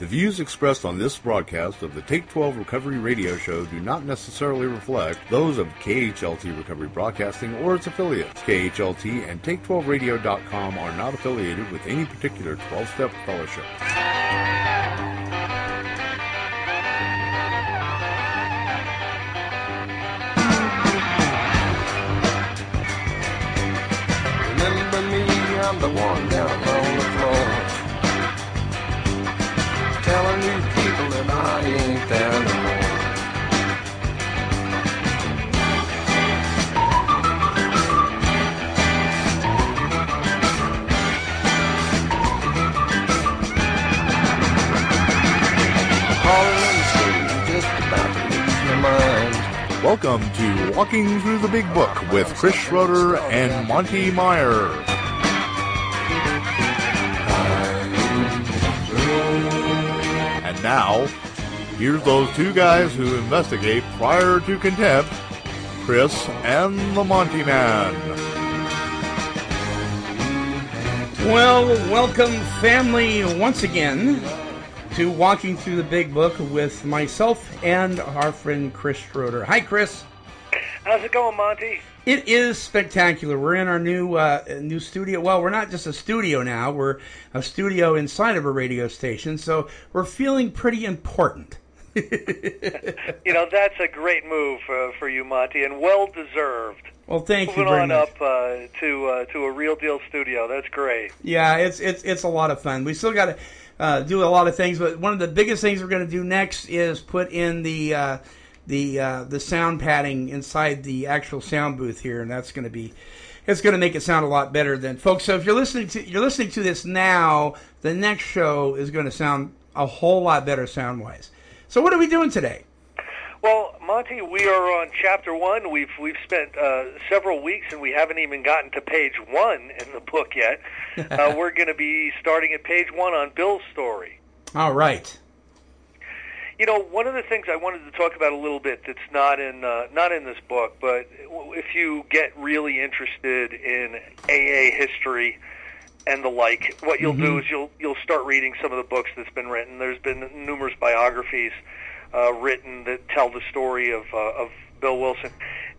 The views expressed on this broadcast of the Take 12 Recovery Radio Show do not necessarily reflect those of KHLT Recovery Broadcasting or its affiliates. KHLT and Take12Radio.com are not affiliated with any particular 12 step fellowship. Remember me, I'm the one Welcome to Walking Through the Big Book with Chris Schroeder and Monty Meyer. And now, here's those two guys who investigate prior to contempt, Chris and the Monty Man. Well, welcome, family, once again to Walking Through the Big Book with myself and our friend Chris Schroeder. Hi, Chris. How's it going, Monty? It is spectacular. We're in our new uh, new studio. Well, we're not just a studio now. We're a studio inside of a radio station, so we're feeling pretty important. You know, that's a great move uh, for you, Monty, and well deserved. Well, thank you Moving on much. up uh, to uh, to a real deal studio. That's great. Yeah, it's it's it's a lot of fun. We still got to uh, do a lot of things, but one of the biggest things we're going to do next is put in the uh, the uh, the sound padding inside the actual sound booth here, and that's going to be it's going to make it sound a lot better than folks. So if you're listening to you're listening to this now, the next show is going to sound a whole lot better sound wise. So what are we doing today? Well, Monty, we are on chapter one. We've we've spent uh, several weeks, and we haven't even gotten to page one in the book yet. uh, we're going to be starting at page one on Bill's story. All right. You know, one of the things I wanted to talk about a little bit that's not in uh, not in this book, but if you get really interested in AA history and the like, what you'll do is you'll you'll start reading some of the books that's been written. There's been numerous biographies uh, written that tell the story of uh, of Bill Wilson.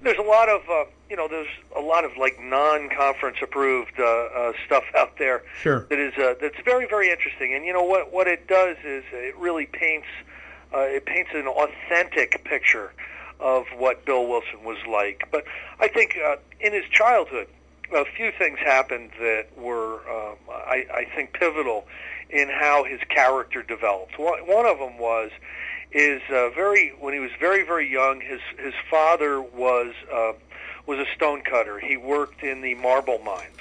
There's a lot of uh, you know there's a lot of like non-conference approved uh, uh, stuff out there Sure. that is uh, that's very very interesting. And you know what what it does is it really paints uh, it paints an authentic picture of what Bill Wilson was like. But I think uh, in his childhood, a few things happened that were um, I, I think pivotal in how his character developed. One, one of them was is uh, very when he was very very young. His his father was uh, was a stonecutter. He worked in the marble mines.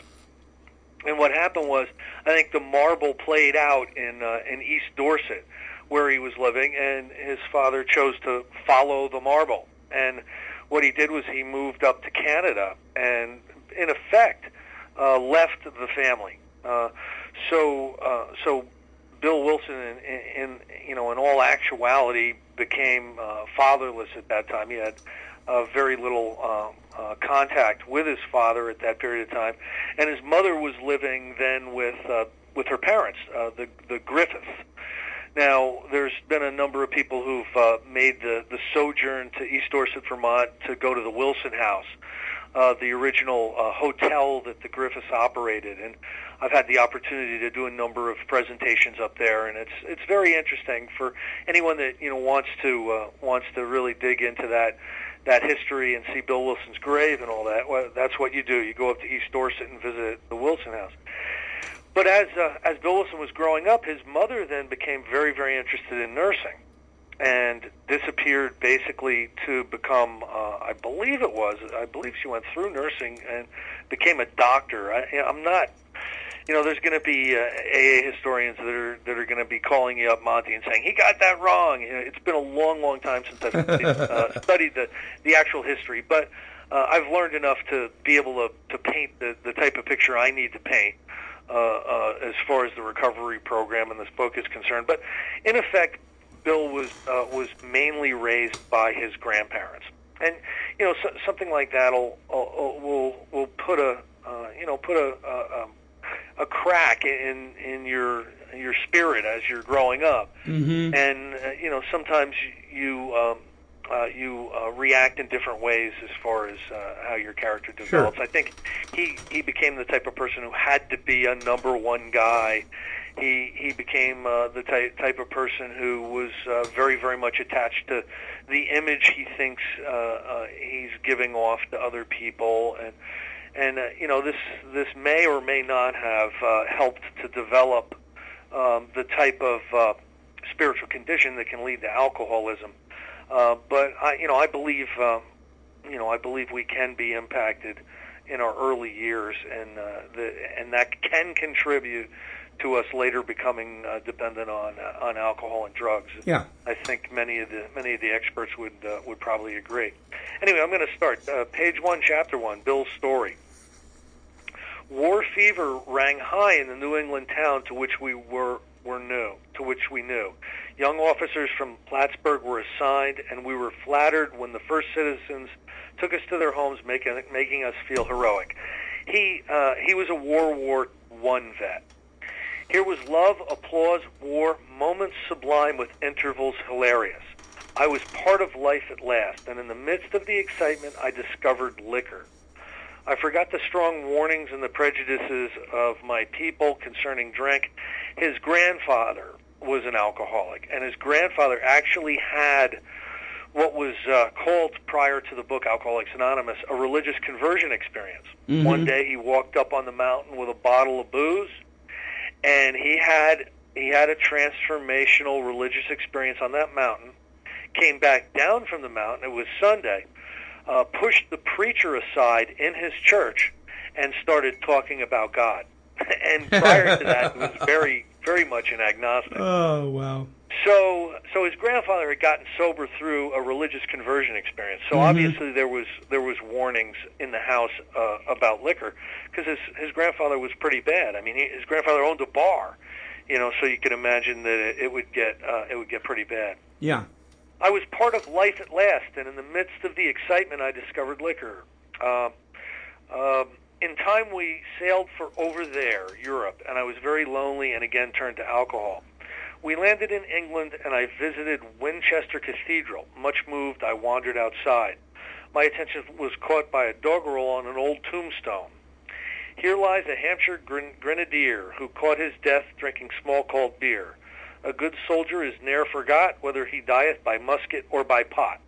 And what happened was, I think the marble played out in uh, in East Dorset, where he was living, and his father chose to follow the marble. And what he did was he moved up to Canada, and in effect, uh, left the family. Uh, so uh, so Bill Wilson, in, in, in you know, in all actuality, became uh, fatherless at that time. He had uh, very little um, uh, contact with his father at that period of time, and his mother was living then with uh, with her parents, uh, the the Griffiths. Now, there's been a number of people who've uh, made the the sojourn to East Dorset, Vermont, to go to the Wilson House, uh, the original uh, hotel that the Griffiths operated, and I've had the opportunity to do a number of presentations up there, and it's it's very interesting for anyone that you know wants to uh, wants to really dig into that that history and see Bill Wilson's grave and all that. Well, that's what you do. You go up to East Dorset and visit the Wilson House. But as uh, as Bill Wilson was growing up, his mother then became very very interested in nursing, and disappeared basically to become uh, I believe it was I believe she went through nursing and became a doctor. I, I'm not you know, there's going to be uh, AA historians that are that are going to be calling you up, Monty, and saying he got that wrong. You know, it's been a long, long time since I've uh, studied the the actual history, but uh, I've learned enough to be able to to paint the the type of picture I need to paint. Uh, uh, as far as the recovery program and this book is concerned, but in effect, Bill was uh, was mainly raised by his grandparents, and you know so, something like that will will will put a uh, you know put a, a, um, a crack in in your your spirit as you're growing up, Mm-hmm. and uh, you know sometimes you um, uh, you uh, react in different ways as far as uh, how your character develops. I think he he became the type of person who had to be a number one guy. He he became uh, the type type of person who was uh, very very much attached to the image he thinks uh, uh, he's giving off to other people and. And uh, you know this this may or may not have uh, helped to develop um, the type of uh, spiritual condition that can lead to alcoholism. Uh, but I, you know, I believe, uh, you know, I believe we can be impacted in our early years, and uh, the and that can contribute to us later becoming uh, dependent on uh, on alcohol and drugs. Yeah. I think many of the many of the experts would uh, would probably agree. Anyway, I'm going to start uh, page one, chapter one, Bill's story. War fever rang high in the New England town to which we were were new, to which we knew. Young officers from Plattsburgh were assigned, and we were flattered when the first citizens took us to their homes, making making us feel heroic. He uh, he was a World War One vet. Here was love, applause, war, moments sublime with intervals hilarious. I was part of life at last, and in the midst of the excitement, I discovered liquor. I forgot the strong warnings and the prejudices of my people concerning drink. His grandfather was an alcoholic, and his grandfather actually had what was uh, called prior to the book Alcoholics Anonymous a religious conversion experience. Mhm. One day he walked up on the mountain with a bottle of booze, and he had he had a transformational religious experience on that mountain. Came back down from the mountain. It was Sunday. Uh, pushed the preacher aside in his church and started talking about God. and prior to that, was very, very much an agnostic. Oh wow. So, so his grandfather had gotten sober through a religious conversion experience. So Mhm. obviously there was there was warnings in the house uh, about liquor because his his grandfather was pretty bad. I mean, he, his grandfather owned a bar, you know, so you can imagine that it, it would get uh, it would get pretty bad. Yeah. I was part of life at last, and in the midst of the excitement, I discovered liquor. Um, um, in time, we sailed for over there, Europe, and I was very lonely and again turned to alcohol. We landed in England, and I visited Winchester Cathedral. Much moved, I wandered outside. My attention was caught by a doggerel on an old tombstone. Here lies a Hampshire gren- grenadier who caught his death drinking small cold beer. A good soldier is ne'er forgot, whether he dieth by musket or by pot.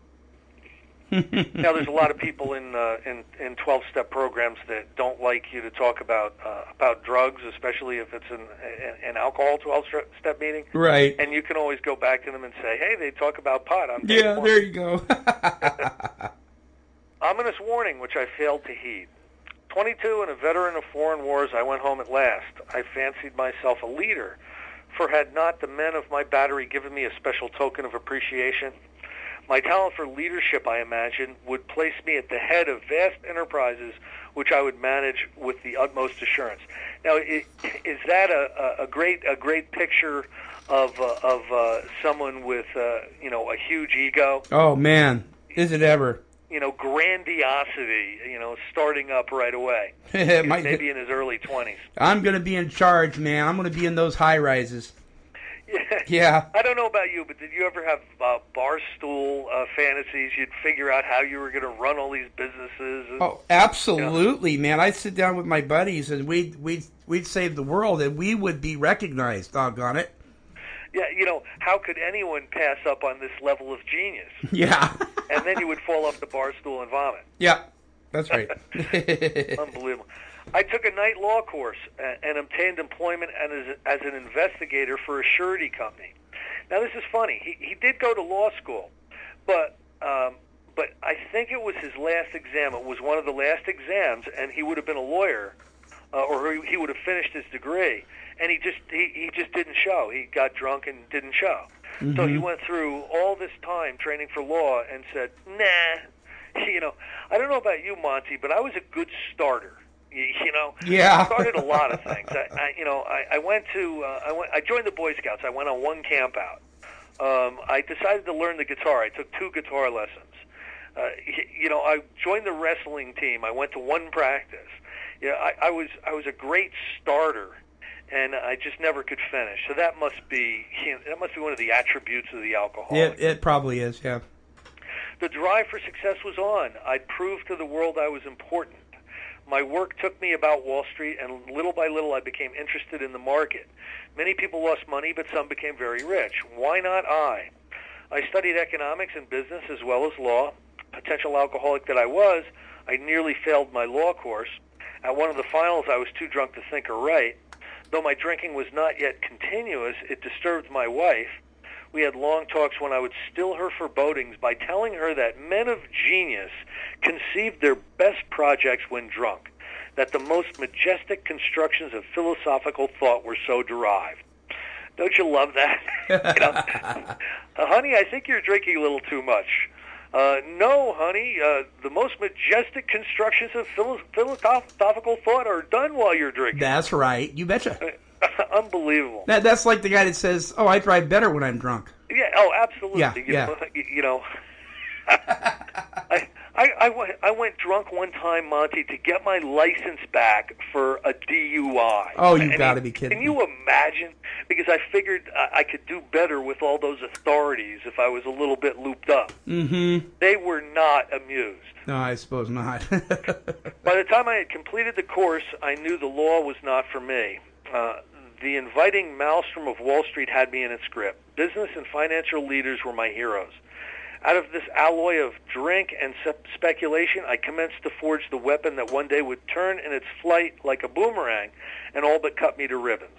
Now, there's a lot of people in uh, in in 12-step programs that don't like you to talk about uh, about drugs, especially if it's an an, an alcohol 12-step meeting. Right. And you can always go back to them and say, "Hey, they talk about pot." on Yeah. one." There you go. Ominous warning, which I failed to heed. 22 and a veteran of foreign wars, I went home at last. I fancied myself a leader, for had not the men of my battery given me a special token of appreciation? My talent for leadership, I imagine, would place me at the head of vast enterprises which I would manage with the utmost assurance. Now, is that a, a great a great picture of uh, of uh, someone with uh, you know a huge ego? oh man, is it ever? you know, grandiosity, you know, starting up right away. Maybe in his early 20s. I'm gonna be in charge, man. I'm gonna be in those high rises. Yeah. Yeah. I don't know about you, but did you ever have uh, bar stool uh, fantasies? You'd figure out how you were going to run all these businesses. And, Oh, absolutely, man. I'd sit down with my buddies and we'd we'd we'd save the world and we would be recognized. Doggone it. Yeah, you know, how could anyone pass up on this level of genius? Yeah. And then you would fall off the bar stool and vomit. yeah. That's right. Unbelievable. I took a night law course uh, and obtained employment as, as an investigator for a surety company. Now this is funny. He, he did go to law school, but um, but I think it was his last exam. It was one of the last exams, and he would have been a lawyer, uh, or he, he would have finished his degree. And he just he, he just didn't show. He got drunk and didn't show. So he went through all this time training for law and said, "Nah, you know, I don't know about you, Monty, but I was a good starter. You, know, Yeah. I started a lot of things. I, I you know, I, I went to, uh, I went, I joined the Boy Scouts. I went on one camp out. Um, I decided to learn the guitar. I took two guitar lessons. Uh, you know, I joined the wrestling team. I went to one practice. Yeah, I, I was, I was a great starter and I just never could finish. So that must be you know, that must be one of the attributes of the alcohol. It, it probably is, yeah. The drive for success was on. I'd proved to the world I was important. My work took me about Wall Street, and little by little I became interested in the market. Many people lost money, but some became very rich. Why not I? I studied economics and business as well as law. Potential alcoholic that I was, I nearly failed my law course. At one of the finals, I was too drunk to think or write. Though my drinking was not yet continuous, it disturbed my wife. We had long talks when I would still her forebodings by telling her that men of genius conceived their best projects when drunk, that the most majestic constructions of philosophical thought were so derived. Don't you love that? you know, uh, honey, I think you're drinking a little too much. Uh, no, honey, uh, the most majestic constructions of philosophical thought are done while you're drinking. That's right. You betcha. Unbelievable. That, that's like the guy that says, "Oh, I drive better when I'm drunk." Yeah. Oh, absolutely. Yeah, you yeah. Know, you know, I, I, I, went, I went drunk one time, Monty, to get my license back for a DUI. Oh, you And gotta be kidding Can you imagine? Because I figured I, I could do better with all those authorities if I was a little bit looped up. Mm-hmm. They were not amused. No, I suppose not. By the time I had completed the course, I knew the law was not for me. Uh, the inviting maelstrom of Wall Street had me in its grip. Business and financial leaders were my heroes. Out of this alloy of drink and speculation, I commenced to forge the weapon that one day would turn in its flight like a boomerang and all but cut me to ribbons.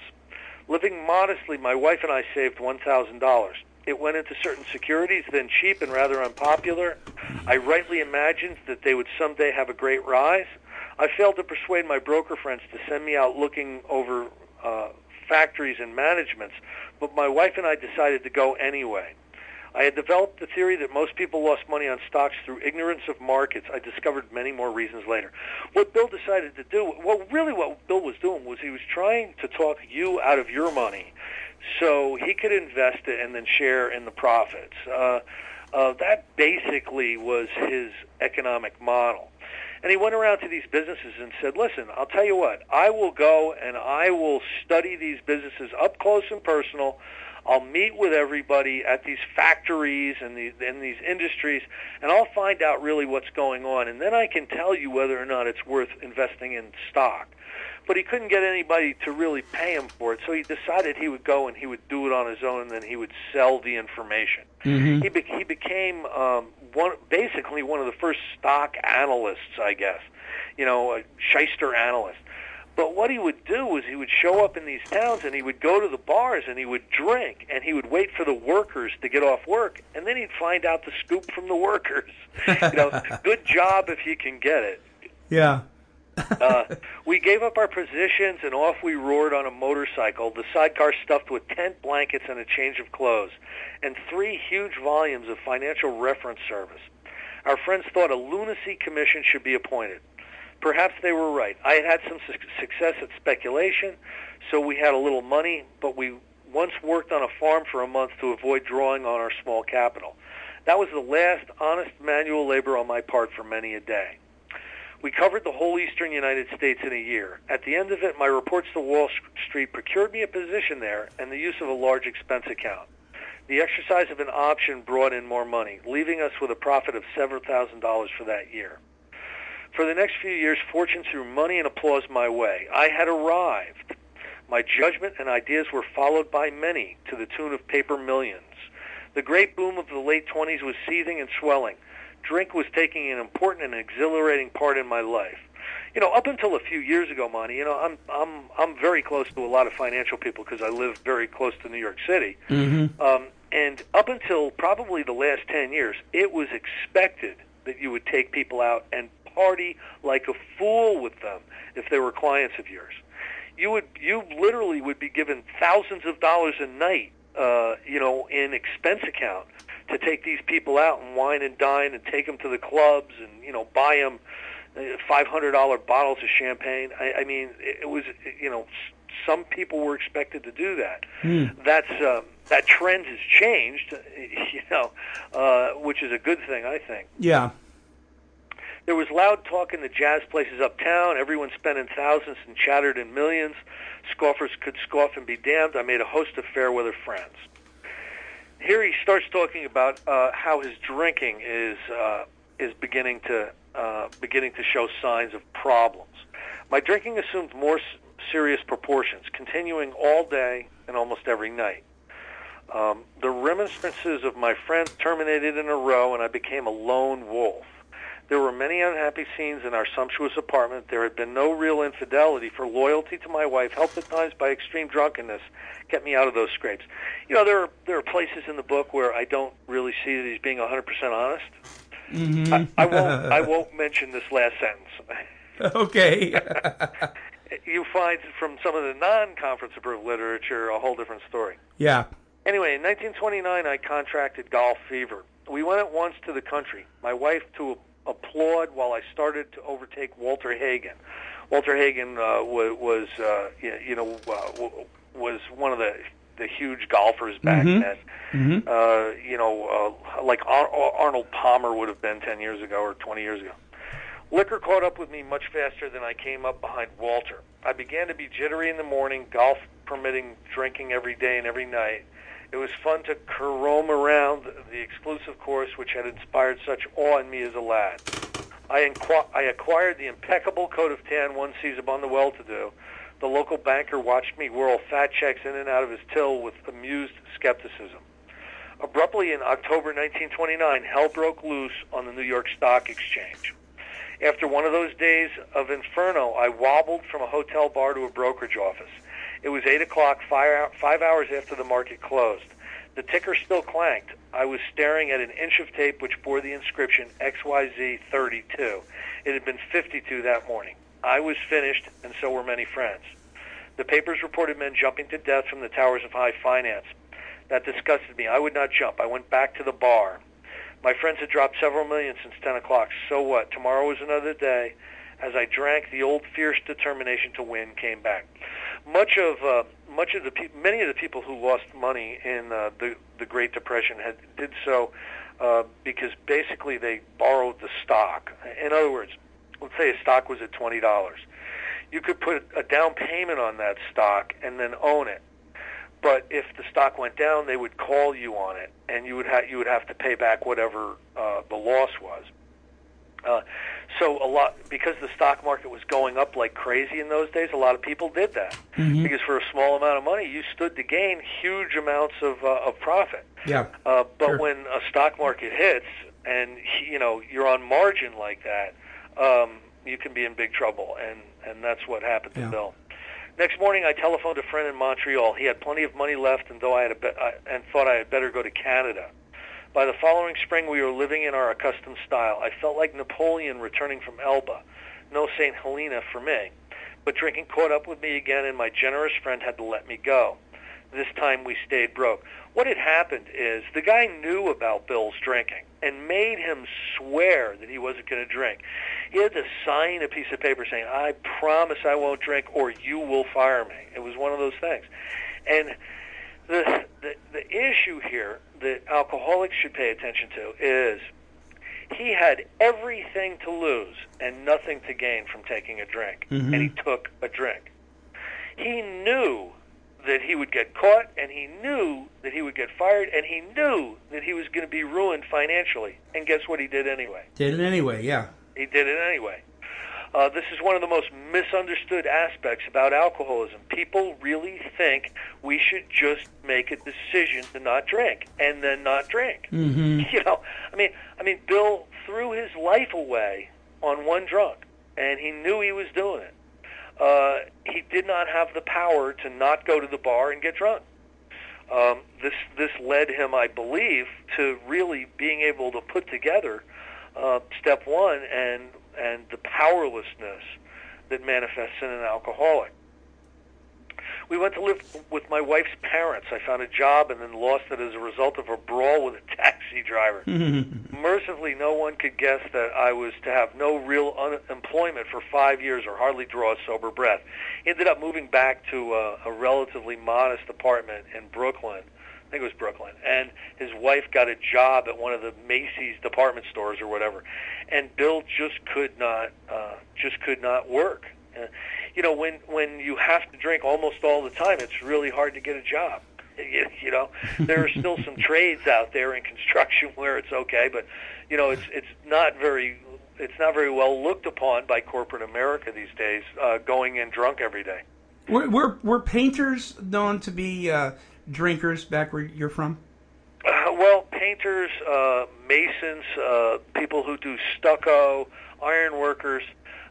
Living modestly, my wife and I saved $1,000. It went into certain securities, then cheap and rather unpopular. I rightly imagined that they would someday have a great rise. I failed to persuade my broker friends to send me out looking over uh, factories and managements, but my wife and I decided to go anyway. I had developed the theory that most people lost money on stocks through ignorance of markets. I discovered many more reasons later. What Bill decided to do, well, really what Bill was doing was he was trying to talk you out of your money so he could invest it and then share in the profits. Uh, uh, that basically was his economic model. And he went around to these businesses and said, listen, I'll tell you what, I will go and I will study these businesses up close and personal. I'll meet with everybody at these factories and these, and these industries, and I'll find out really what's going on. And then I can tell you whether or not it's worth investing in stock. But he couldn't get anybody to really pay him for it, so he decided he would go and he would do it on his own, and then he would sell the information. He, be- he became um, one, basically one of the first stock analysts, I guess, you know, a shyster analyst. But what he would do was he would show up in these towns and he would go to the bars and he would drink and he would wait for the workers to get off work and then he'd find out the scoop from the workers. you know, good job if you can get it. yeah. Uh, we gave up our positions and off we roared on a motorcycle, the sidecar stuffed with tent blankets and a change of clothes, and three huge volumes of financial reference service. Our friends thought a lunacy commission should be appointed. Perhaps they were right. I had had some su- success at speculation, so we had a little money, but we once worked on a farm for a month to avoid drawing on our small capital. That was the last honest manual labor on my part for many a day. We covered the whole eastern United States in a year. At the end of it, my reports to Wall Street procured me a position there and the use of a large expense account. The exercise of an option brought in more money, leaving us with a profit of several thousand dollars for that year. For the next few years, fortune threw money and applause my way. I had arrived. My judgment and ideas were followed by many to the tune of paper millions. The great boom of the late 20s was seething and swelling. Drink was taking an important and exhilarating part in my life. You know, up until a few years ago, Monty, you know, I'm I'm I'm very close to a lot of financial people because I live very close to New York City. Mm-hmm. Um, and up until probably the last 10 years, it was expected that you would take people out and party like a fool with them if they were clients of yours. You would, you literally would be given thousands of dollars a night, uh, you know, in expense account to take these people out and wine and dine and take them to the clubs and, you know, buy them $500 bottles of champagne. I, I mean, it, was, you know, some people were expected to do that. That's um, that trend has changed, you know, uh, which is a good thing, I think. Yeah. There was loud talk in the jazz places uptown. Everyone spending thousands and chattered in millions. Scoffers could scoff and be damned. I made a host of fair weather friends. Here he starts talking about uh, how his drinking is uh, is beginning to uh, beginning to show signs of problems. My drinking assumed more s- serious proportions, continuing all day and almost every night. Um, the remonstrances of my friends terminated in a row, and I became a lone wolf. There were many unhappy scenes in our sumptuous apartment. There had been no real infidelity, for loyalty to my wife, helped at times by extreme drunkenness, kept me out of those scrapes. You know, there are there are places in the book where I don't really see that he's being 100% honest. Mm-hmm. I, I won't. I won't mention this last sentence. okay. you find from some of the non-conference approved literature a whole different story. yeah. Anyway, in 1929, I contracted golf fever. We went at once to the country. My wife to applaud while I started to overtake Walter Hagen. Walter Hagen uh, was, was uh, you know, uh, was one of the the huge golfers back Mhm. then. Mhm. Uh, you know, uh, like Ar- Arnold Palmer would have been 10 years ago or 20 years ago. Liquor caught up with me much faster than I came up behind Walter. I began to be jittery in the morning, golf permitting drinking every day and every night. It was fun to carome around the exclusive course which had inspired such awe in me as a lad. I, I acquired the impeccable coat of tan one sees upon the well-to-do. The local banker watched me whirl fat checks in and out of his till with amused skepticism. Abruptly in October 1929, hell broke loose on the New York Stock Exchange. After one of those days of inferno, I wobbled from a hotel bar to a brokerage office. It was 8 o'clock, five, five hours after the market closed. The ticker still clanked. I was staring at an inch of tape which bore the inscription XYZ32. It had been 52 that morning. I was finished, and so were many friends. The papers reported men jumping to death from the towers of high finance. That disgusted me. I would not jump. I went back to the bar. My friends had dropped several million since 10 o'clock. So what? Tomorrow was another day. As I drank, the old fierce determination to win came back. Much of uh, much of the pe- many of the people who lost money in uh, the the Great Depression had did so uh, because basically they borrowed the stock. In other words, let's say a stock was at twenty dollars, you could put a down payment on that stock and then own it. But if the stock went down, they would call you on it, and you would have you would have to pay back whatever uh, the loss was. Uh, so a lot because the stock market was going up like crazy in those days. A lot of people did that Mhm. because for a small amount of money, you stood to gain huge amounts of uh, of profit. Yeah. Uh, but Sure. when a stock market hits and you know you're on margin like that, um, you can be in big trouble, and and that's what happened to Yeah. Bill. Next morning, I telephoned a friend in Montreal. He had plenty of money left, and though I had a be- I, and thought I had better go to Canada. By the following spring, we were living in our accustomed style. I felt like Napoleon returning from Elba. No St. Helena for me. But drinking caught up with me again, and my generous friend had to let me go. This time we stayed broke. What had happened is the guy knew about Bill's drinking and made him swear that he wasn't going to drink. He had to sign a piece of paper saying, I promise I won't drink or you will fire me. It was one of those things. And the, the, the issue here that alcoholics should pay attention to is he had everything to lose and nothing to gain from taking a drink, Mhm. and he took a drink. He knew that he would get caught, and he knew that he would get fired, and he knew that he was going to be ruined financially. And guess what he did anyway? Did it anyway. Yeah. He did it anyway. Uh, this is one of the most misunderstood aspects about alcoholism. People really think we should just make a decision to not drink and then not drink. Mm-hmm. You know, I mean, I mean, Bill threw his life away on one drunk, and he knew he was doing it. Uh, he did not have the power to not go to the bar and get drunk. Um, this this led him, I believe, to really being able to put together uh, step one and and the powerlessness that manifests in an alcoholic. We went to live with my wife's parents. I found a job and then lost it as a result of a brawl with a taxi driver. Mercifully, no one could guess that I was to have no real unemployment for five years or hardly draw a sober breath. Ended up moving back to a, a relatively modest apartment in Brooklyn. I think it was Brooklyn. And his wife got a job at one of the Macy's department stores or whatever. and Bill just could not uh, just could not work. Uh, you know, when when you have to drink almost all the time, it's really hard to get a job. You, you know, there are still some trades out there in construction where it's okay, but you know, it's it's not very it's not very well looked upon by corporate America these days. Uh, going in drunk every day. Were, were, were painters known to be uh, drinkers back where you're from? Uh, well, painters, uh, masons, uh, people who do stucco, iron workers,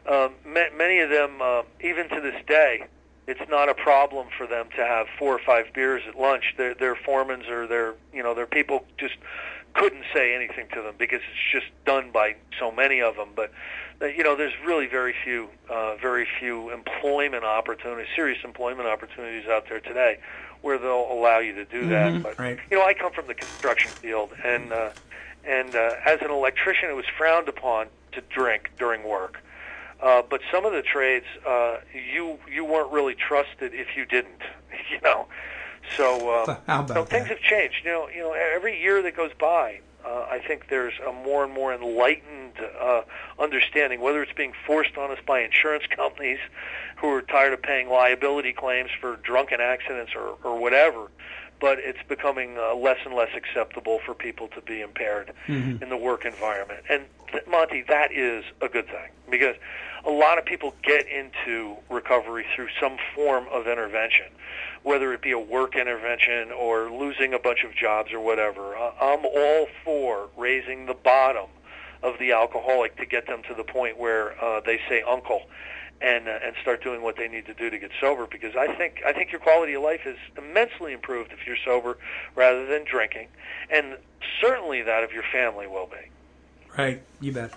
um, ma- many of them, uh, even to this day, it's not a problem for them to have four or five beers at lunch. Their their foremans or their you know their people just couldn't say anything to them because it's just done by so many of them. But uh, you know, there's really very few, uh, very few employment opportunities, serious employment opportunities out there today, where they'll allow you to do that. Mhm, But right. you know, I come from the construction field, and uh, and uh, as an electrician, it was frowned upon to drink during work. Uh, but some of the trades, uh, you you weren't really trusted if you didn't, you know. So, uh, How about so things that? have changed. You know, you know, every year that goes by, uh, I think there's a more and more enlightened uh, understanding, whether it's being forced on us by insurance companies who are tired of paying liability claims for drunken accidents or, or whatever. But it's becoming uh, less and less acceptable for people to be impaired in the work environment. And th- Monty, that is a good thing because a lot of people get into recovery through some form of intervention, whether it be a work intervention or losing a bunch of jobs or whatever. Uh, I'm all for raising the bottom of the alcoholic to get them to the point where uh, they say uncle and uh, and start doing what they need to do to get sober because I think I think your quality of life is immensely improved if you're sober rather than drinking and certainly that of your family will be. Right, you bet.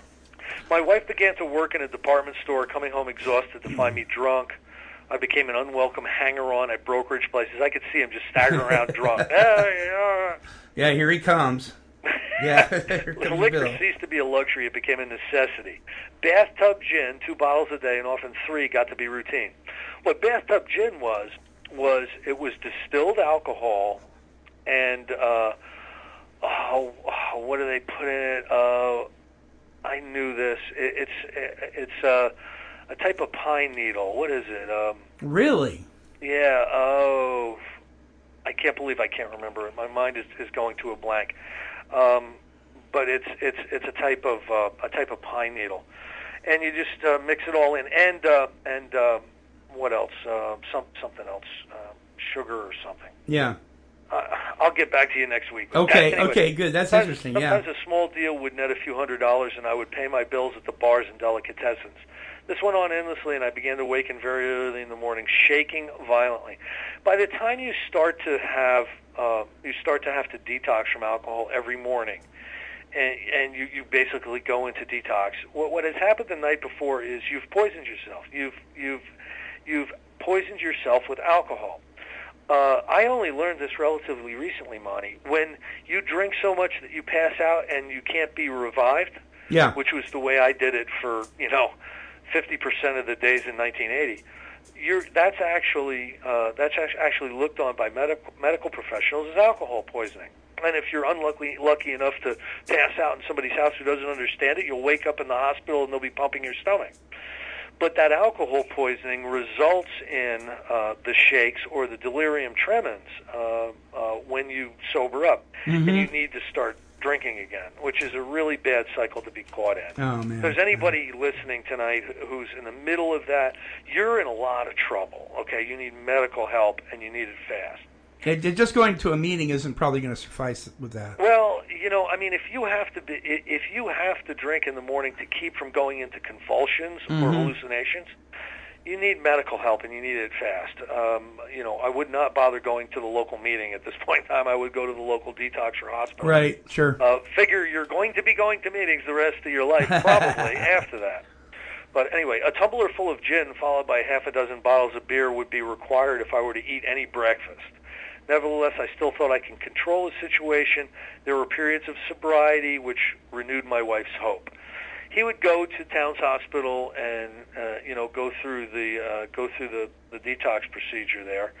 My wife began to work in a department store, coming home exhausted to find me drunk. I became an unwelcome hanger-on at brokerage places. I could see him just staggering around drunk. Uh, Yeah, here he comes. Yeah, liquor Bill. ceased to be a luxury, it became a necessity. Bathtub gin, two bottles a day, and often three, got to be routine. What bathtub gin was was it was distilled alcohol, and uh, oh, oh, what do they put in it? Uh, I knew this. It, it's it's uh, a type of pine needle. What is it? Um, Really? yeah. Oh, I can't believe I can't remember it. My mind is, is going to a blank. Um, but it's it's it's a type of uh, a type of pine needle, and you just uh, mix it all in, and uh, and uh, what else? Uh, some something else, uh, sugar or something. Yeah. Uh, I'll get back to you next week. Okay, Anyway, okay, good. That's sometimes- interesting. Yeah. Sometimes a small deal would net a few hundred dollars, and I would pay my bills at the bars and delicatessens. This went on endlessly, and I began to waken very early in the morning, shaking violently. By the time you start to have uh, you start to have to detox from alcohol every morning, and, and you, you basically go into detox. What, what has happened the night before is you've poisoned yourself. You've you've you've poisoned yourself with alcohol. Uh, I only learned this relatively recently, Monty. When you drink so much that you pass out and you can't be revived, Yeah. which was the way I did it for you know, fifty percent of the days in 1980. You're, that's actually uh, that's actually looked on by medical medical professionals as alcohol poisoning. And if you're unlucky lucky enough to pass out in somebody's house who doesn't understand it, you'll wake up in the hospital and they'll be pumping your stomach. But that alcohol poisoning results in uh, the shakes or the delirium tremens uh, uh, when you sober up, Mm-hmm. and you need to start drinking again, which is a really bad cycle to be caught in. Oh man. If there's anybody listening tonight who's in the middle of that, you're in a lot of trouble. Okay, you need medical help and you need it fast. Just going to a meeting isn't probably going to suffice with that. Well, you know, I mean, if you have to be, if you have to drink in the morning to keep from going into convulsions or Mhm. hallucinations, you need medical help and you need it fast. Um, you know, I would not bother going to the local meeting at this point in time. I would go to the local detox or hospital. Right. Sure. Uh, figure you're going to be going to meetings the rest of your life, probably after that. But anyway, a tumbler full of gin followed by half a dozen bottles of beer would be required if I were to eat any breakfast. Nevertheless, I still thought I can control the situation. There were periods of sobriety which renewed my wife's hope. He would go to Towns Hospital and uh, you know go through the uh, go through the, the detox procedure there.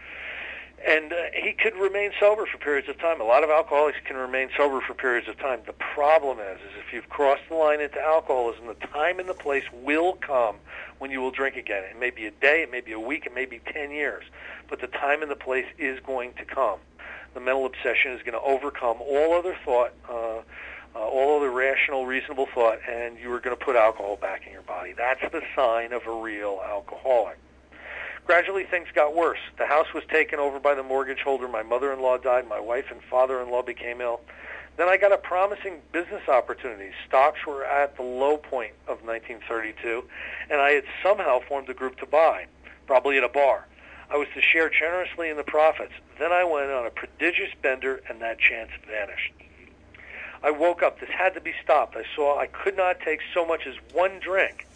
And uh, he could remain sober for periods of time. A lot of alcoholics can remain sober for periods of time. The problem is, is if you've crossed the line into alcoholism, the time and the place will come when you will drink again. It may be a day, it may be a week, it may be 10 years, but the time and the place is going to come. The mental obsession is going to overcome all other thought, uh, uh, all other rational, reasonable thought, and you are going to put alcohol back in your body. That's the sign of a real alcoholic. Gradually, things got worse. The house was taken over by the mortgage holder. My mother-in-law died. My wife and father-in-law became ill. Then I got a promising business opportunity. Stocks were at the low point of 1932, and I had somehow formed a group to buy, probably at a bar. I was to share generously in the profits. Then I went on a prodigious bender, and that chance vanished. I woke up. This had to be stopped. I saw I could not take so much as one drink.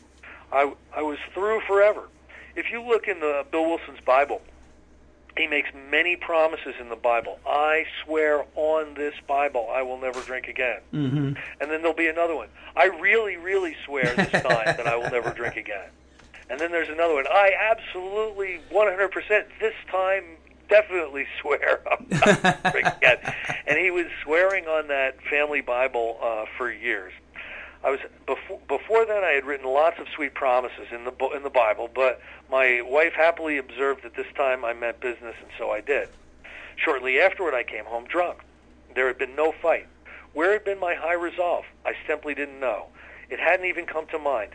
I, I was through forever. If you look in the Bill Wilson's Bible, he makes many promises in the Bible. I swear on this Bible, I will never drink again. Mm-hmm. And then there'll be another one. I really, really swear this time that I will never drink again. And then there's another one. I absolutely 100% this time definitely swear I'm not drinking again. And he was swearing on that family Bible uh, for years. I was before before then. I had written lots of sweet promises in the in the Bible, but my wife happily observed that this time I meant business, and so I did. Shortly afterward, I came home drunk. There had been no fight. Where had been my high resolve? I simply didn't know. It hadn't even come to mind.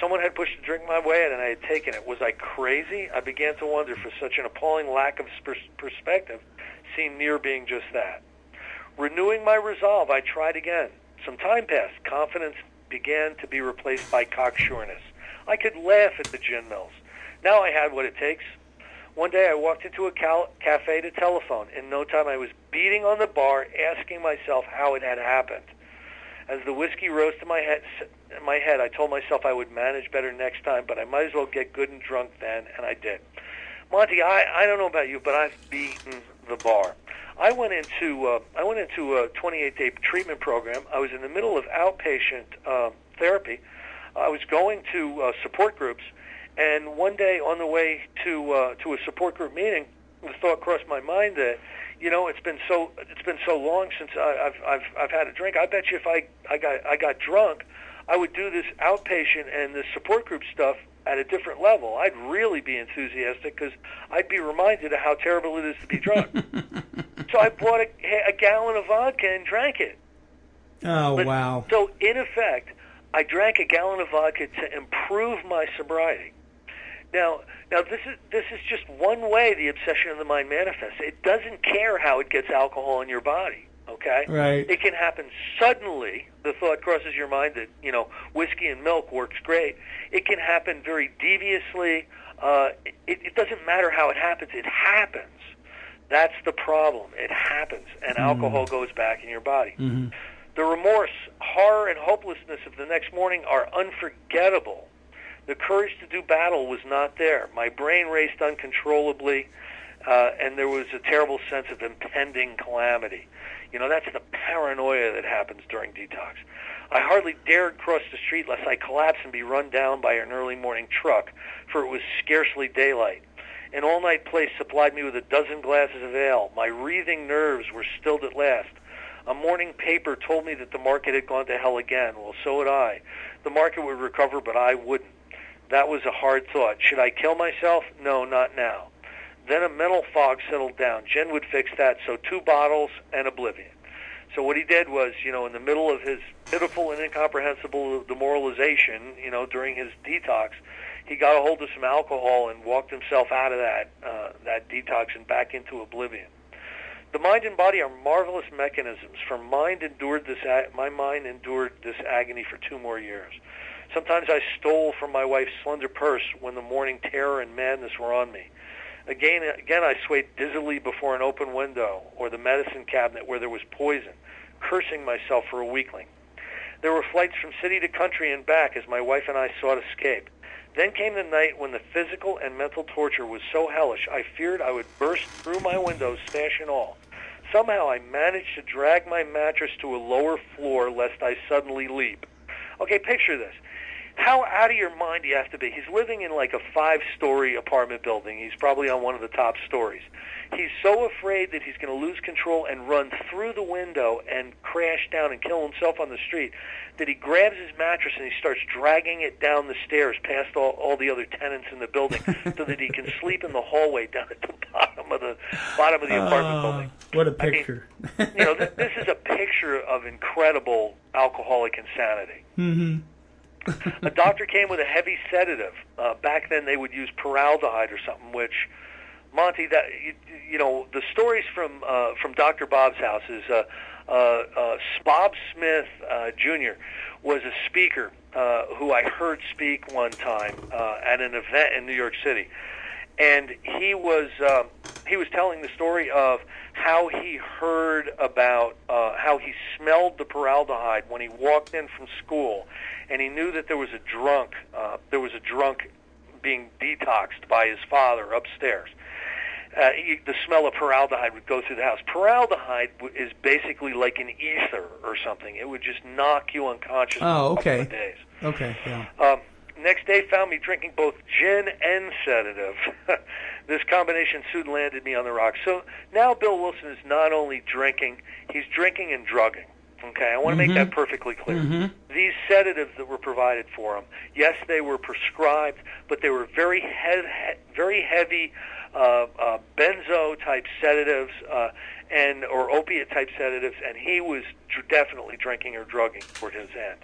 Someone had pushed a drink my way, and I had taken it. Was I crazy? I began to wonder, for such an appalling lack of perspective seemed near being just that. Renewing my resolve, I tried again. Some time passed. Confidence began to be replaced by cocksureness. I could laugh at the gin mills. Now I had what it takes. One day I walked into a cal- cafe to telephone. In no time I was beating on the bar, asking myself how it had happened. As the whiskey rose to my head, my head, I told myself I would manage better next time, but I might as well get good and drunk then, and I did. Monty, I, I don't know about you, but I've beaten the bar. I went into uh, I went into a 28 day treatment program. I was in the middle of outpatient uh, therapy. I was going to uh, support groups, and one day on the way to uh, to a support group meeting, the thought crossed my mind that you know it's been so it's been so long since I, I've I've I've had a drink. I bet you if I I got I got drunk, I would do this outpatient and this support group stuff at a different level. I'd really be enthusiastic because I'd be reminded of how terrible it is to be drunk. So I bought a, a gallon of vodka and drank it. Oh But- wow! So in effect, I drank a gallon of vodka to improve my sobriety. Now, now this is this is just one way the obsession of the mind manifests. It doesn't care how it gets alcohol in your body. Okay, Right. It can happen suddenly. The thought crosses your mind that you know whiskey and milk works great. It can happen very deviously. Uh, it, it doesn't matter how it happens. It happens. That's the problem. It happens, and alcohol goes back in your body. Mhm. The remorse, horror, and hopelessness of the next morning are unforgettable. The courage to do battle was not there. My brain raced uncontrollably, uh, and there was a terrible sense of impending calamity. You know, that's the paranoia that happens during detox. I hardly dared cross the street lest I collapse and be run down by an early morning truck, for it was scarcely daylight. An all-night place supplied me with a dozen glasses of ale. My wreathing nerves were stilled at last. A morning paper told me that the market had gone to hell again. Well, so had I. The market would recover, but I wouldn't. That was a hard thought. Should I kill myself? No, not now. Then a mental fog settled down. Gin would fix that, so two bottles and oblivion. So what he did was, you know, in the middle of his pitiful and incomprehensible demoralization, you know, during his detox, he got a hold of some alcohol and walked himself out of that uh, that detox and back into oblivion. The mind and body are marvelous mechanisms. For mind endured this, my mind endured this agony for two more years. Sometimes I stole from my wife's slender purse when the morning terror and madness were on me. Again, again, I swayed dizzily before an open window or the medicine cabinet where there was poison, cursing myself for a weakling. There were flights from city to country and back as my wife and I sought escape. Then came the night when the physical and mental torture was so hellish I feared I would burst through my windows, smash and all. Somehow I managed to drag my mattress to a lower floor lest I suddenly leap. Okay, picture this. how out of your mind do you have to be? He's living in like a five-story apartment building. He's probably on one of the top stories. He's so afraid that he's going to lose control and run through the window and crash down and kill himself on the street that he grabs his mattress and he starts dragging it down the stairs past all, all the other tenants in the building so that he can sleep in the hallway down at the bottom of the bottom of the apartment Oh, building. what a I mean, picture. You know, th- this is a picture of incredible alcoholic insanity. hmm a doctor came with a heavy sedative. Uh, back then, they would use paraldehyde or something. Which, Monty, that you, you know, the stories from uh, from Doctor Bob's house is uh, uh, uh, Bob Smith uh, Jr. was a speaker uh, who I heard speak one time uh, at an event in New York City, and he was um, he was telling the story of how he heard about uh, how he smelled the paraldehyde when he walked in from school, and he knew that there was a drunk uh, there was a drunk being detoxed by his father upstairs. Uh, he, the smell of paraldehyde would go through the house. Paraldehyde w- is basically like an ether or something. It would just knock you unconscious Oh, for okay. of days. Okay, yeah. Um, next day found me drinking both gin and sedative. this combination soon landed me on the rocks. So now Bill Wilson is not only drinking, he's drinking and drugging. Okay, I want to make that perfectly clear. Mhm. These sedatives that were provided for him, yes, they were prescribed, but they were very he- very heavy uh, uh, benzo type sedatives uh, and or opiate type sedatives, and he was dr- definitely drinking or drugging toward his end.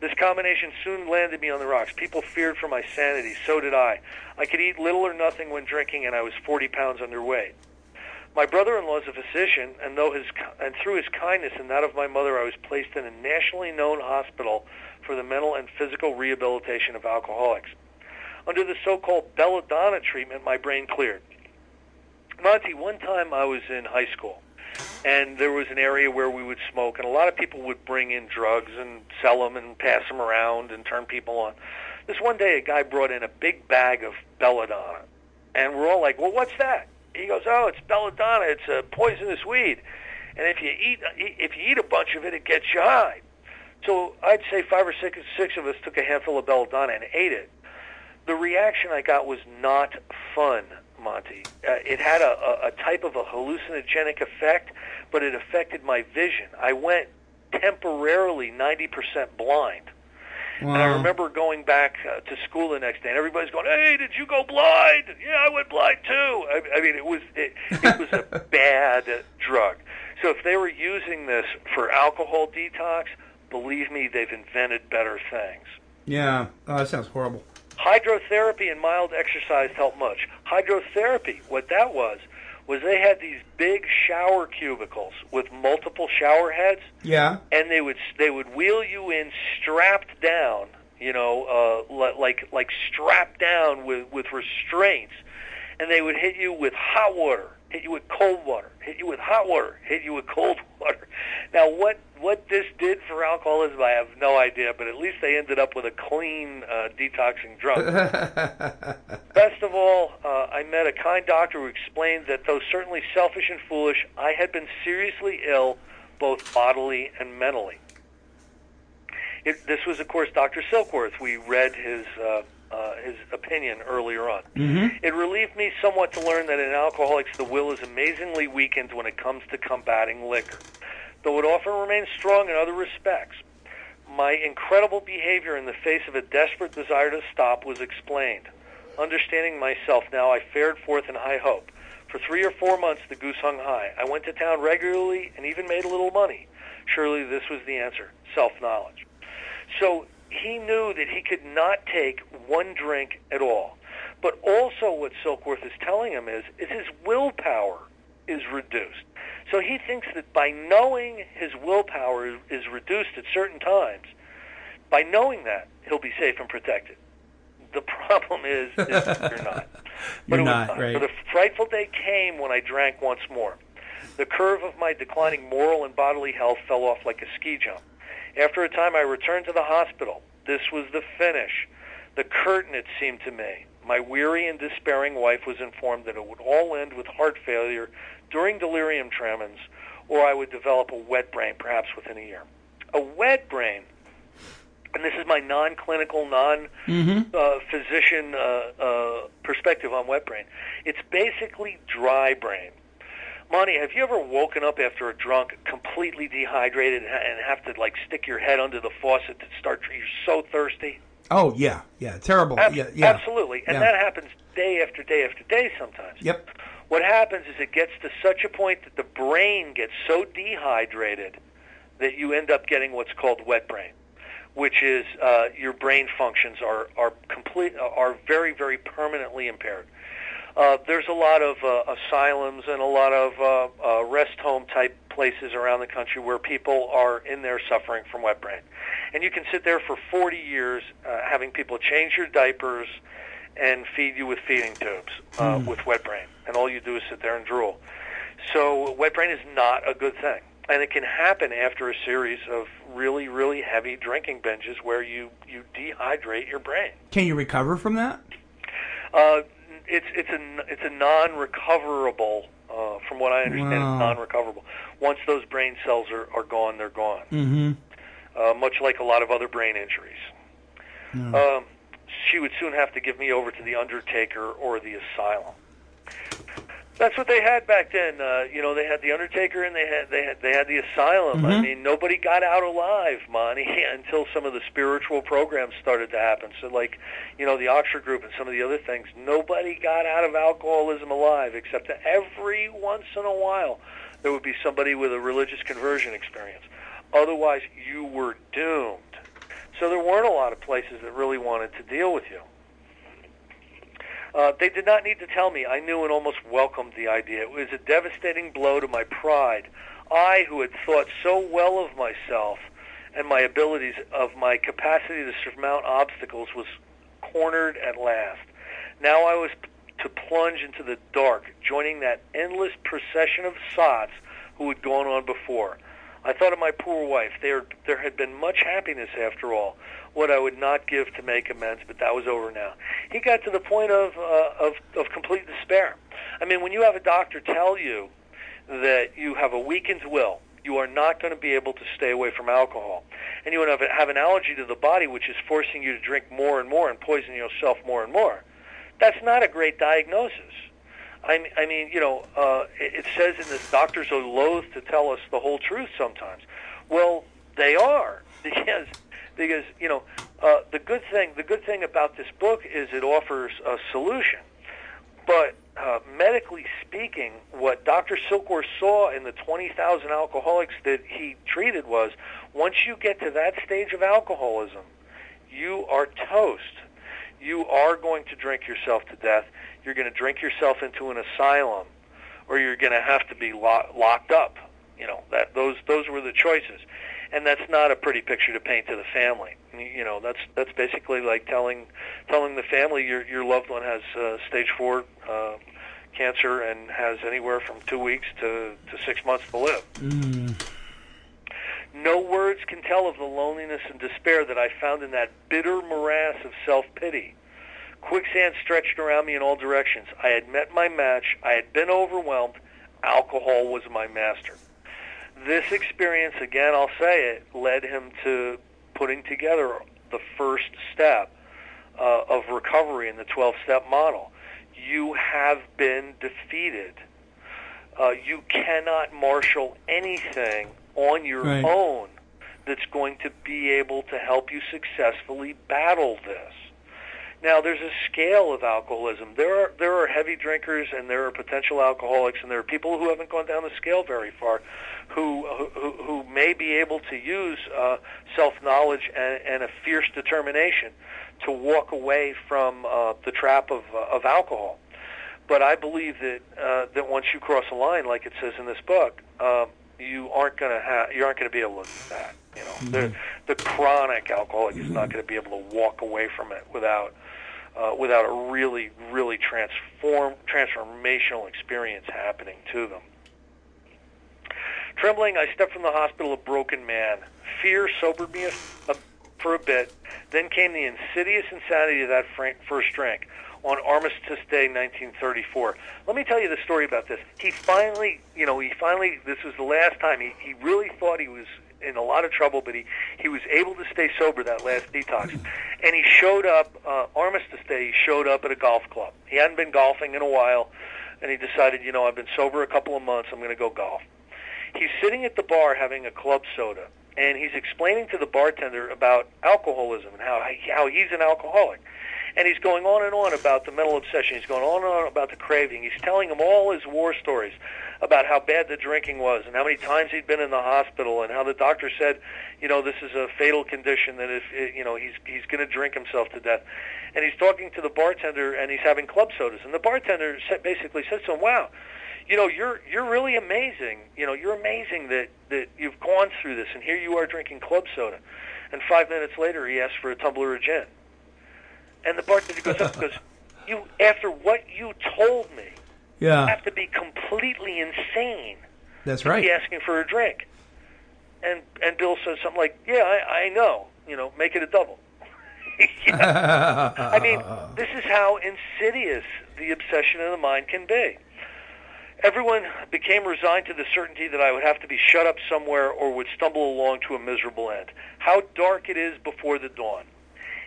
This combination soon landed me on the rocks. People feared for my sanity. So did I. I could eat little or nothing when drinking, and I was 40 pounds underweight. My brother-in-law is a physician, and though his and through his kindness and that of my mother, I was placed in a nationally known hospital for the mental and physical rehabilitation of alcoholics. Under the so-called belladonna treatment, my brain cleared. Monty, one time I was in high school, and there was an area where we would smoke, and a lot of people would bring in drugs and sell them and pass them around and turn people on. This one day, a guy brought in a big bag of belladonna, and we're all like, "Well, what's that?" He goes, "Oh, it's belladonna. It's a poisonous weed, and if you eat if you eat a bunch of it, it gets you high." So I'd say five or six six of us took a handful of belladonna and ate it. The reaction I got was not fun, Monty. Uh, it had a, a, type of a hallucinogenic effect, but it affected my vision. I went temporarily 90% blind. And I remember going back uh, to school the next day, and everybody's going, "Hey, did you go blind?" Yeah, I went blind too. I, I mean, it was it, it was a bad drug. So if they were using this for alcohol detox, believe me, they've invented better things. Yeah. Oh, that sounds horrible. Hydrotherapy and mild exercise help much. Hydrotherapy, what that was, was they had these big shower cubicles with multiple shower heads Yeah. and they would they would wheel you in strapped down, you know, uh, like like strapped down with with restraints, and they would hit you with hot water, hit you with cold water, hit you with hot water, hit you with cold water. Now, what what this did for alcoholism, I have no idea, but at least they ended up with a clean uh, detoxing drug. Best of all, uh, I met a kind doctor who explained that though certainly selfish and foolish, I had been seriously ill, both bodily and mentally. It, this was, of course, Dr. Silkworth. We read his uh, uh, his opinion earlier on. Mm-hmm. It relieved me somewhat to learn that in alcoholics the will is amazingly weakened when it comes to combating liquor, though it often remains strong in other respects. My incredible behavior in the face of a desperate desire to stop was explained. Understanding myself now, I fared forth in high hope. For three or four months, the goose hung high. I went to town regularly and even made a little money. Surely this was the answer self-knowledge. So he knew that he could not take one drink at all. But also what Silkworth is telling him is, is his willpower is reduced. So he thinks that by knowing his willpower is, reduced at certain times, by knowing that, he'll be safe and protected. The problem is, is you're not. You're not, not. right. So the frightful day came when I drank once more. The curve of my declining moral and bodily health fell off like a ski jump. After a time, I returned to the hospital. This was the finish, the curtain, it seemed to me. My weary and despairing wife was informed that it would all end with heart failure during delirium tremens, or I would develop a wet brain, perhaps within a year. A wet brain, and this is my non-clinical, non-physician uh, uh, perspective on wet brain. It's basically dry brain. Monty, have you ever woken up after a drunk, completely dehydrated, and have to like stick your head under the faucet to start? You're so thirsty. Oh yeah, yeah, terrible. Ab- yeah, yeah. Absolutely, and Yeah. that happens day after day after day sometimes. Yep. What happens is it gets to such a point that the brain gets so dehydrated that you end up getting what's called wet brain, which is uh, your brain functions are are complete are very very permanently impaired. Uh, there's a lot of uh, asylums and a lot of uh, uh, rest home type places around the country where people are in there suffering from wet brain, and you can sit there for 40 years uh, having people change your diapers and feed you with feeding tubes uh, with wet brain, and all you do is sit there and drool. So wet brain is not a good thing, and it can happen after a series of really, really heavy drinking binges where you you dehydrate your brain. Can you recover from that? Uh, it's it's a it's a non-recoverable. Uh, from what I understand, Wow. it's non-recoverable. Once those brain cells are, are gone, they're gone. Mm-hmm. Uh, much like a lot of other brain injuries. Um, she would soon have to give me over to the Undertaker or the Asylum. That's what they had back then. Uh, you know, they had the Undertaker and they had they had they had the Asylum. I mean, nobody got out alive, Monty, until some of the spiritual programs started to happen. So, like, you know, the Oxford Group and some of the other things, nobody got out of alcoholism alive, except that every once in a while there would be somebody with a religious conversion experience. Otherwise, you were doomed. So there weren't a lot of places that really wanted to deal with you. Uh, they did not need to tell me. I knew and almost welcomed the idea. It was a devastating blow to my pride. I, who had thought so well of myself and my abilities, of my capacity to surmount obstacles, was cornered at last. Now I was to plunge into the dark, joining that endless procession of sots who had gone on before. I thought of my poor wife. There, there had been much happiness after all. What I would not give to make amends, but that was over now. He got to the point of uh, of, of complete despair. I mean, when you have a doctor tell you that you have a weakened will, you are not going to be able to stay away from alcohol, and you have, have an allergy to the body, which is forcing you to drink more and more and poison yourself more and more. That's not a great diagnosis. I mean, you know, uh, it, it says in this, doctors are loath to tell us the whole truth sometimes. Well, they are because because you know uh, the good thing the good thing about this book is it offers a solution. But uh, medically speaking, what Dr. Silkworth saw in the 20,000 alcoholics that he treated was once you get to that stage of alcoholism, you are toast. You are going to drink yourself to death. You're going to drink yourself into an asylum, or you're going to have to be lo- locked up. You know that those those were the choices, and that's not a pretty picture to paint to the family. You know that's that's basically like telling telling the family your your loved one has uh, stage four uh, cancer and has anywhere from two weeks to to six months to live. No words can tell of the loneliness and despair that I found in that bitter morass of self-pity. Quicksand stretched around me in all directions. I had met my match. I had been overwhelmed. Alcohol was my master. This experience, again, I'll say it, led him to putting together the first step uh, of recovery in the 12-step model. You have been defeated. Uh, you cannot marshal anything on your Right. own that's going to be able to help you successfully battle this. Now, there's a scale of alcoholism. There are there are heavy drinkers, and there are potential alcoholics, and there are people who haven't gone down the scale very far, who who, who may be able to use uh, self knowledge and, and a fierce determination to walk away from uh, the trap of uh, of alcohol. But I believe that uh, that once you cross a line, like it says in this book, uh, you aren't going to have you aren't going to be able to do that. You know, the the chronic alcoholic is not going to be able to walk away from it without uh, without a really really transform transformational experience happening to them. Trembling, I stepped from the hospital a broken man. Fear sobered me a, a, for a bit. Then came the insidious insanity of that fr- first drink. on Armistice Day, 1934. Let me tell you the story about this. He finally, you know, he finally, this was the last time. He, he really thought he was in a lot of trouble, but he, he was able to stay sober that last detox. And he showed up, uh, Armistice Day, he showed up at a golf club. He hadn't been golfing in a while, and he decided, you know, I've been sober a couple of months, I'm going to go golf. He's sitting at the bar having a club soda, and he's explaining to the bartender about alcoholism and how, how he's an alcoholic. And he's going on and on about the mental obsession. He's going on and on about the craving. He's telling him all his war stories about how bad the drinking was and how many times he'd been in the hospital and how the doctor said, you know, this is a fatal condition that if you know he's he's going to drink himself to death. And he's talking to the bartender and he's having club sodas. And the bartender basically says to him, "Wow, you know, you're you're really amazing. You know, you're amazing that that you've gone through this and here you are drinking club soda." And five minutes later, he asks for a tumbler of gin. And the bartender goes up and goes, "You after what you told me, Yeah, have to be completely insane that's right. be asking for a drink." And and Bill says something like, "Yeah, I, I know. You know, make it a double." I mean, this is how insidious the obsession of the mind can be. Everyone became resigned to the certainty that I would have to be shut up somewhere or would stumble along to a miserable end. How dark it is before the dawn.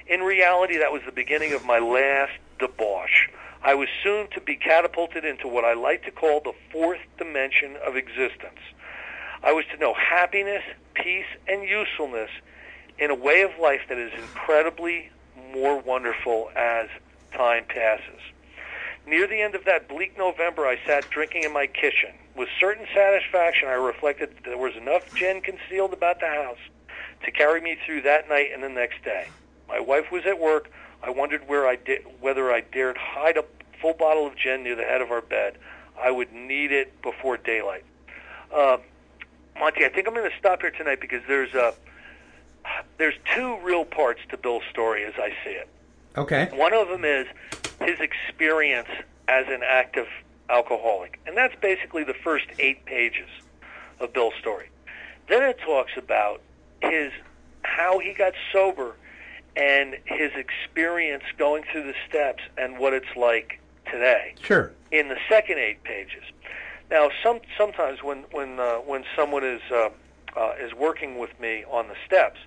In reality, that was the beginning of my last debauch. I was soon to be catapulted into what I like to call the fourth dimension of existence. I was to know happiness, peace, and usefulness in a way of life that is incredibly more wonderful as time passes. Near the end of that bleak November, I sat drinking in my kitchen. With certain satisfaction, I reflected that there was enough gin concealed about the house to carry me through that night and the next day. My wife was at work. I wondered where I did, whether I dared hide a full bottle of gin near the head of our bed. I would need it before daylight. Uh, Monty, I think I'm going to stop here tonight because there's uh, there's two real parts to Bill's story as I see it. Okay. One of them is his experience as an active alcoholic, and that's basically the first eight pages of Bill's story. Then it talks about his how he got sober and his experience going through the steps and what it's like today Sure. in the second eight pages. Now, some sometimes when when uh, when someone is uh, uh, is working with me on the steps,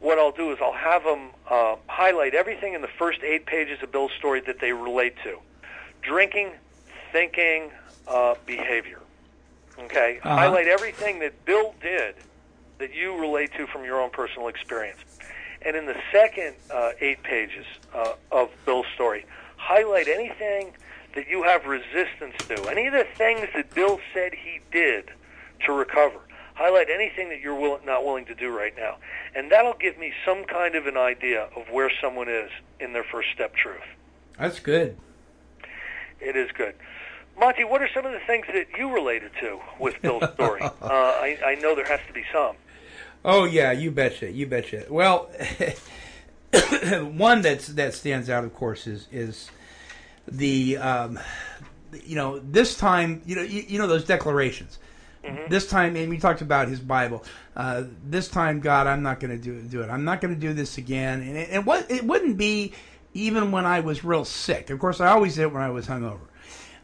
what I'll do is I'll have them uh, highlight everything in the first eight pages of Bill's story that they relate to: drinking, thinking, uh, behavior. Okay, Uh-huh. highlight everything that Bill did that you relate to from your own personal experience. And in the second uh, eight pages uh, of Bill's story, highlight anything that you have resistance to, any of the things that Bill said he did to recover. Highlight anything that you're will- not willing to do right now. And that'll give me some kind of an idea of where someone is in their first step truth. That's good. It is good. Monty, what are some of the things that you related to with Bill's story? uh, I, I know there has to be some. Oh yeah, you betcha, you betcha. Well, one that's that stands out, of course, is is the um, you know this time you know you, you know those declarations. This time, and we talked about his Bible. Uh, this time, God, I'm not going to do do it. I'm not going to do this again. And it, it, it wouldn't be even when I was real sick. Of course, I always did it when I was hungover.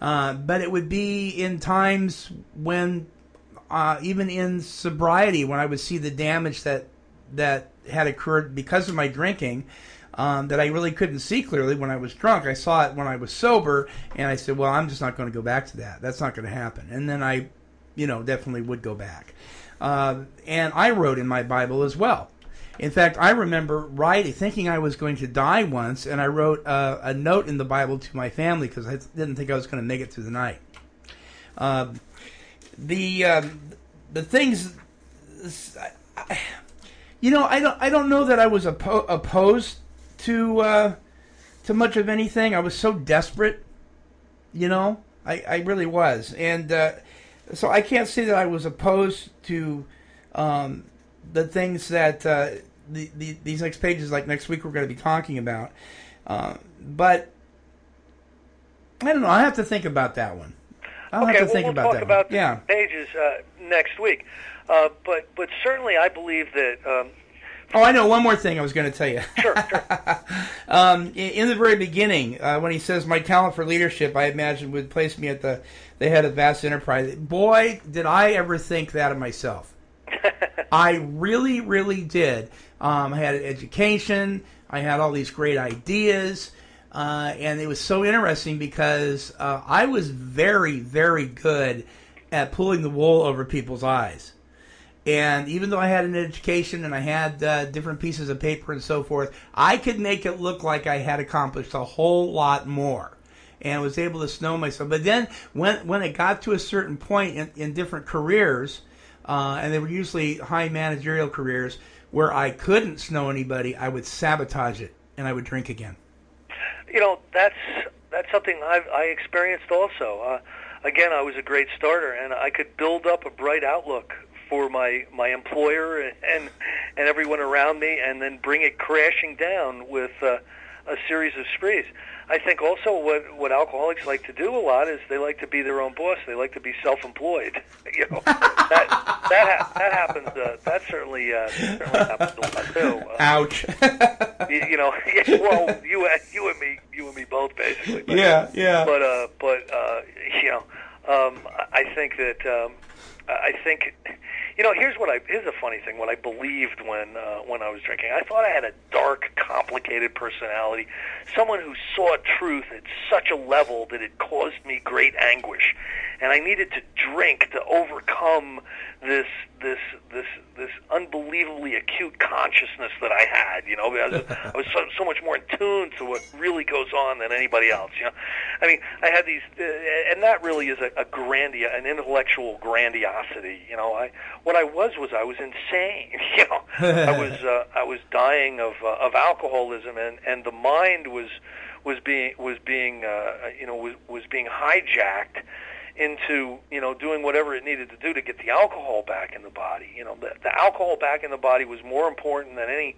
Uh, but it would be in times when uh, even in sobriety, when I would see the damage that that had occurred because of my drinking, um, that I really couldn't see clearly when I was drunk. I saw it when I was sober, and I said, "Well, I'm just not going to go back to that. That's not going to happen." And then I, you know, definitely would go back. Uh, and I wrote in my Bible as well. In fact, I remember writing, thinking I was going to die once, and I wrote uh, a note in the Bible to my family because I didn't think I was going to make it through the night. Um, the um, the things, you know, I don't I don't know that I was oppo- opposed to uh, to much of anything. I was so desperate, you know, I, I really was, and uh, so I can't say that I was opposed to um, the things that uh, the, the these next pages, like next week, we're going to be talking about. Uh, but I don't know. I have to think about that one. I'll okay, have to well, think we'll about talk that. about Yeah. pages uh, next week. Uh, but but certainly, I believe that um, Oh, I know one more thing I was going to tell you. Sure, sure. um, in, the very beginning, uh, when he says my talent for leadership, I imagine would place me at the, the head of vast enterprise. Boy, did I ever think that of myself. I really, really did. Um, I had an education. I had all these great ideas. Uh, and it was so interesting because uh, I was very, very good at pulling the wool over people's eyes. And even though I had an education and I had uh, different pieces of paper and so forth, I could make it look like I had accomplished a whole lot more and was able to snow myself. But then when, when it got to a certain point in, in different careers, uh, and they were usually high managerial careers, where I couldn't snow anybody, I would sabotage it and I would drink again. You know, that's that's something I've, I experienced also. Uh, again, I was a great starter, and I could build up a bright outlook for my my employer and and everyone around me, and then bring it crashing down with uh, a series of sprees. I think also what what alcoholics like to do a lot is they like to be their own boss. They like to be self-employed. You know that that ha- that happens. Uh, that certainly uh, certainly happens a lot too. Uh, Ouch. you, you know, well, you and you and me, you and me both, basically. But, yeah, yeah. But uh, but uh, you know, um, I I think that um, I think you know, here's what I here's a funny thing. What I believed when uh, when I was drinking, I thought I had a dark, complicated personality, someone who saw truth at such a level that it caused me great anguish, and I needed to drink to overcome this this this this unbelievably acute consciousness that I had. You know, I was, I was so, so much more in tune to what really goes on than anybody else. You know, I mean, I had these, uh, and that really is a, a grandia, an intellectual grandiosity. You know, I what I was was I was insane. You know, I was uh, I was dying of uh, of alcoholism, and and the mind was was being was being uh, you know was was being hijacked into you know doing whatever it needed to do to get the alcohol back in the body. You know, the, the alcohol back in the body was more important than any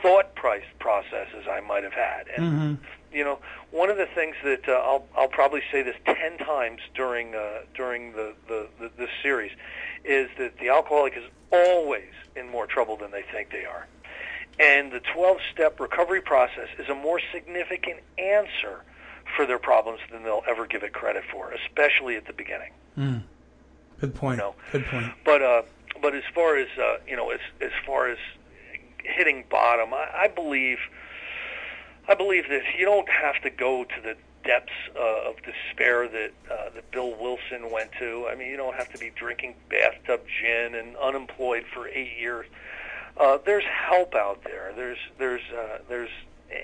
thought price processes I might have had. And Mm-hmm. you know, one of the things that uh, I'll I'll probably say this ten times during uh, during the, the the this series is that the alcoholic is always in more trouble than they think they are. And the 12 step recovery process is a more significant answer for their problems than they'll ever give it credit for, especially at the beginning. Good point. No. Good point. But uh, but as far as uh, you know, as as far as hitting bottom, I, I believe I believe that you don't have to go to the depths uh, of despair that uh, that Bill Wilson went to. I mean, you don't have to be drinking bathtub gin and unemployed for eight years. Uh, there's help out there. There's there's uh, there's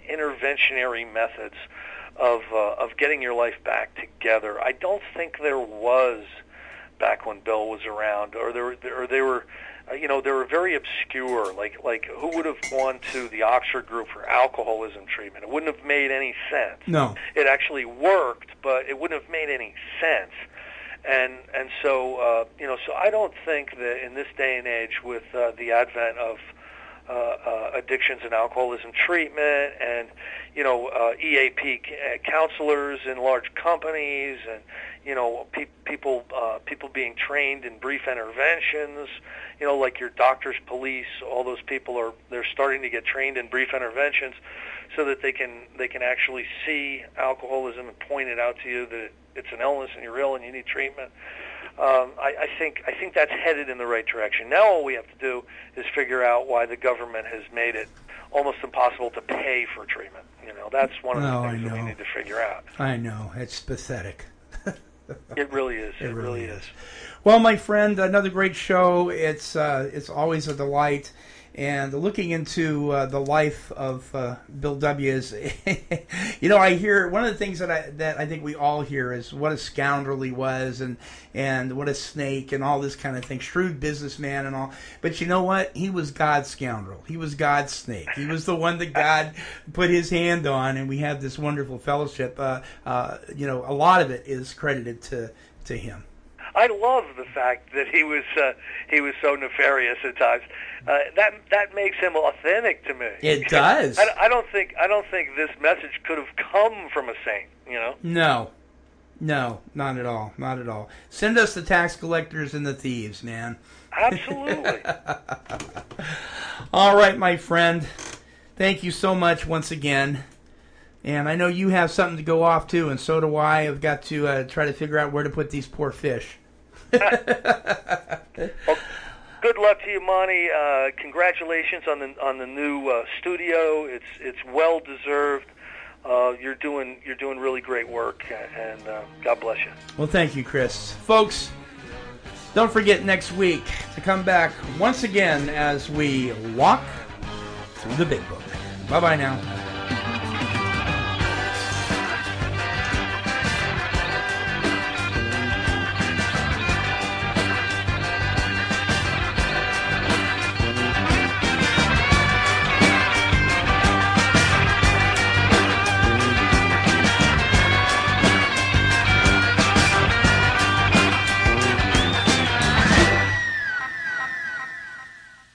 interventionary methods of uh, of getting your life back together. I don't think there was back when Bill was around, or there or they were, uh, you know, they were very obscure. Like like who would have gone to the Oxford Group for alcoholism treatment? It wouldn't have made any sense. No. It actually worked, but it wouldn't have made any sense. And and so uh, you know, so I don't think that in this day and age, with uh, the advent of uh, uh, addictions and alcoholism treatment, and you know uh, EAP c- uh, counselors in large companies, and you know pe- people uh, people being trained in brief interventions. You know, like your doctors, police, all those people are they're starting to get trained in brief interventions, so that they can they can actually see alcoholism and point it out to you that it's an illness and you're ill and you need treatment um, I, I think I think that's headed in the right direction. Now all we have to do is figure out why the government has made it almost impossible to pay for treatment. You know, that's one of the I things that we need to figure out. I know. It's pathetic. It really is. It, really really is. is. Well, my friend, another great show. It's uh, it's always a delight. And looking into uh, the life of uh, Bill W is, you know, I hear one of the things that I that I think we all hear is what a scoundrel he was, and and what a snake, and all this kind of thing, shrewd businessman and all. But you know what? He was God's scoundrel. He was God's snake. He was the one that God put His hand on, and we have this wonderful fellowship. Uh, uh, you know, a lot of it is credited to to him. I love the fact that he was uh, he was so nefarious at times. Uh, that that makes him authentic to me. It does. I, I don't think I don't think this message could have come from a saint. You know. No. No, not at all. Not at all. Send us the tax collectors and the thieves, man. Absolutely. All right, my friend. Thank you so much once again. And I know you have something to go off to, and so do I. I've got to uh, try to figure out where to put these poor fish. Well, good luck to you, Monty. Uh, congratulations on the on the new uh, studio. It's it's well deserved. Uh, you're doing you're doing really great work, and uh, God bless you. Well, thank you, Chris. Folks, don't forget next week to come back once again as we walk through the big book. Bye bye now.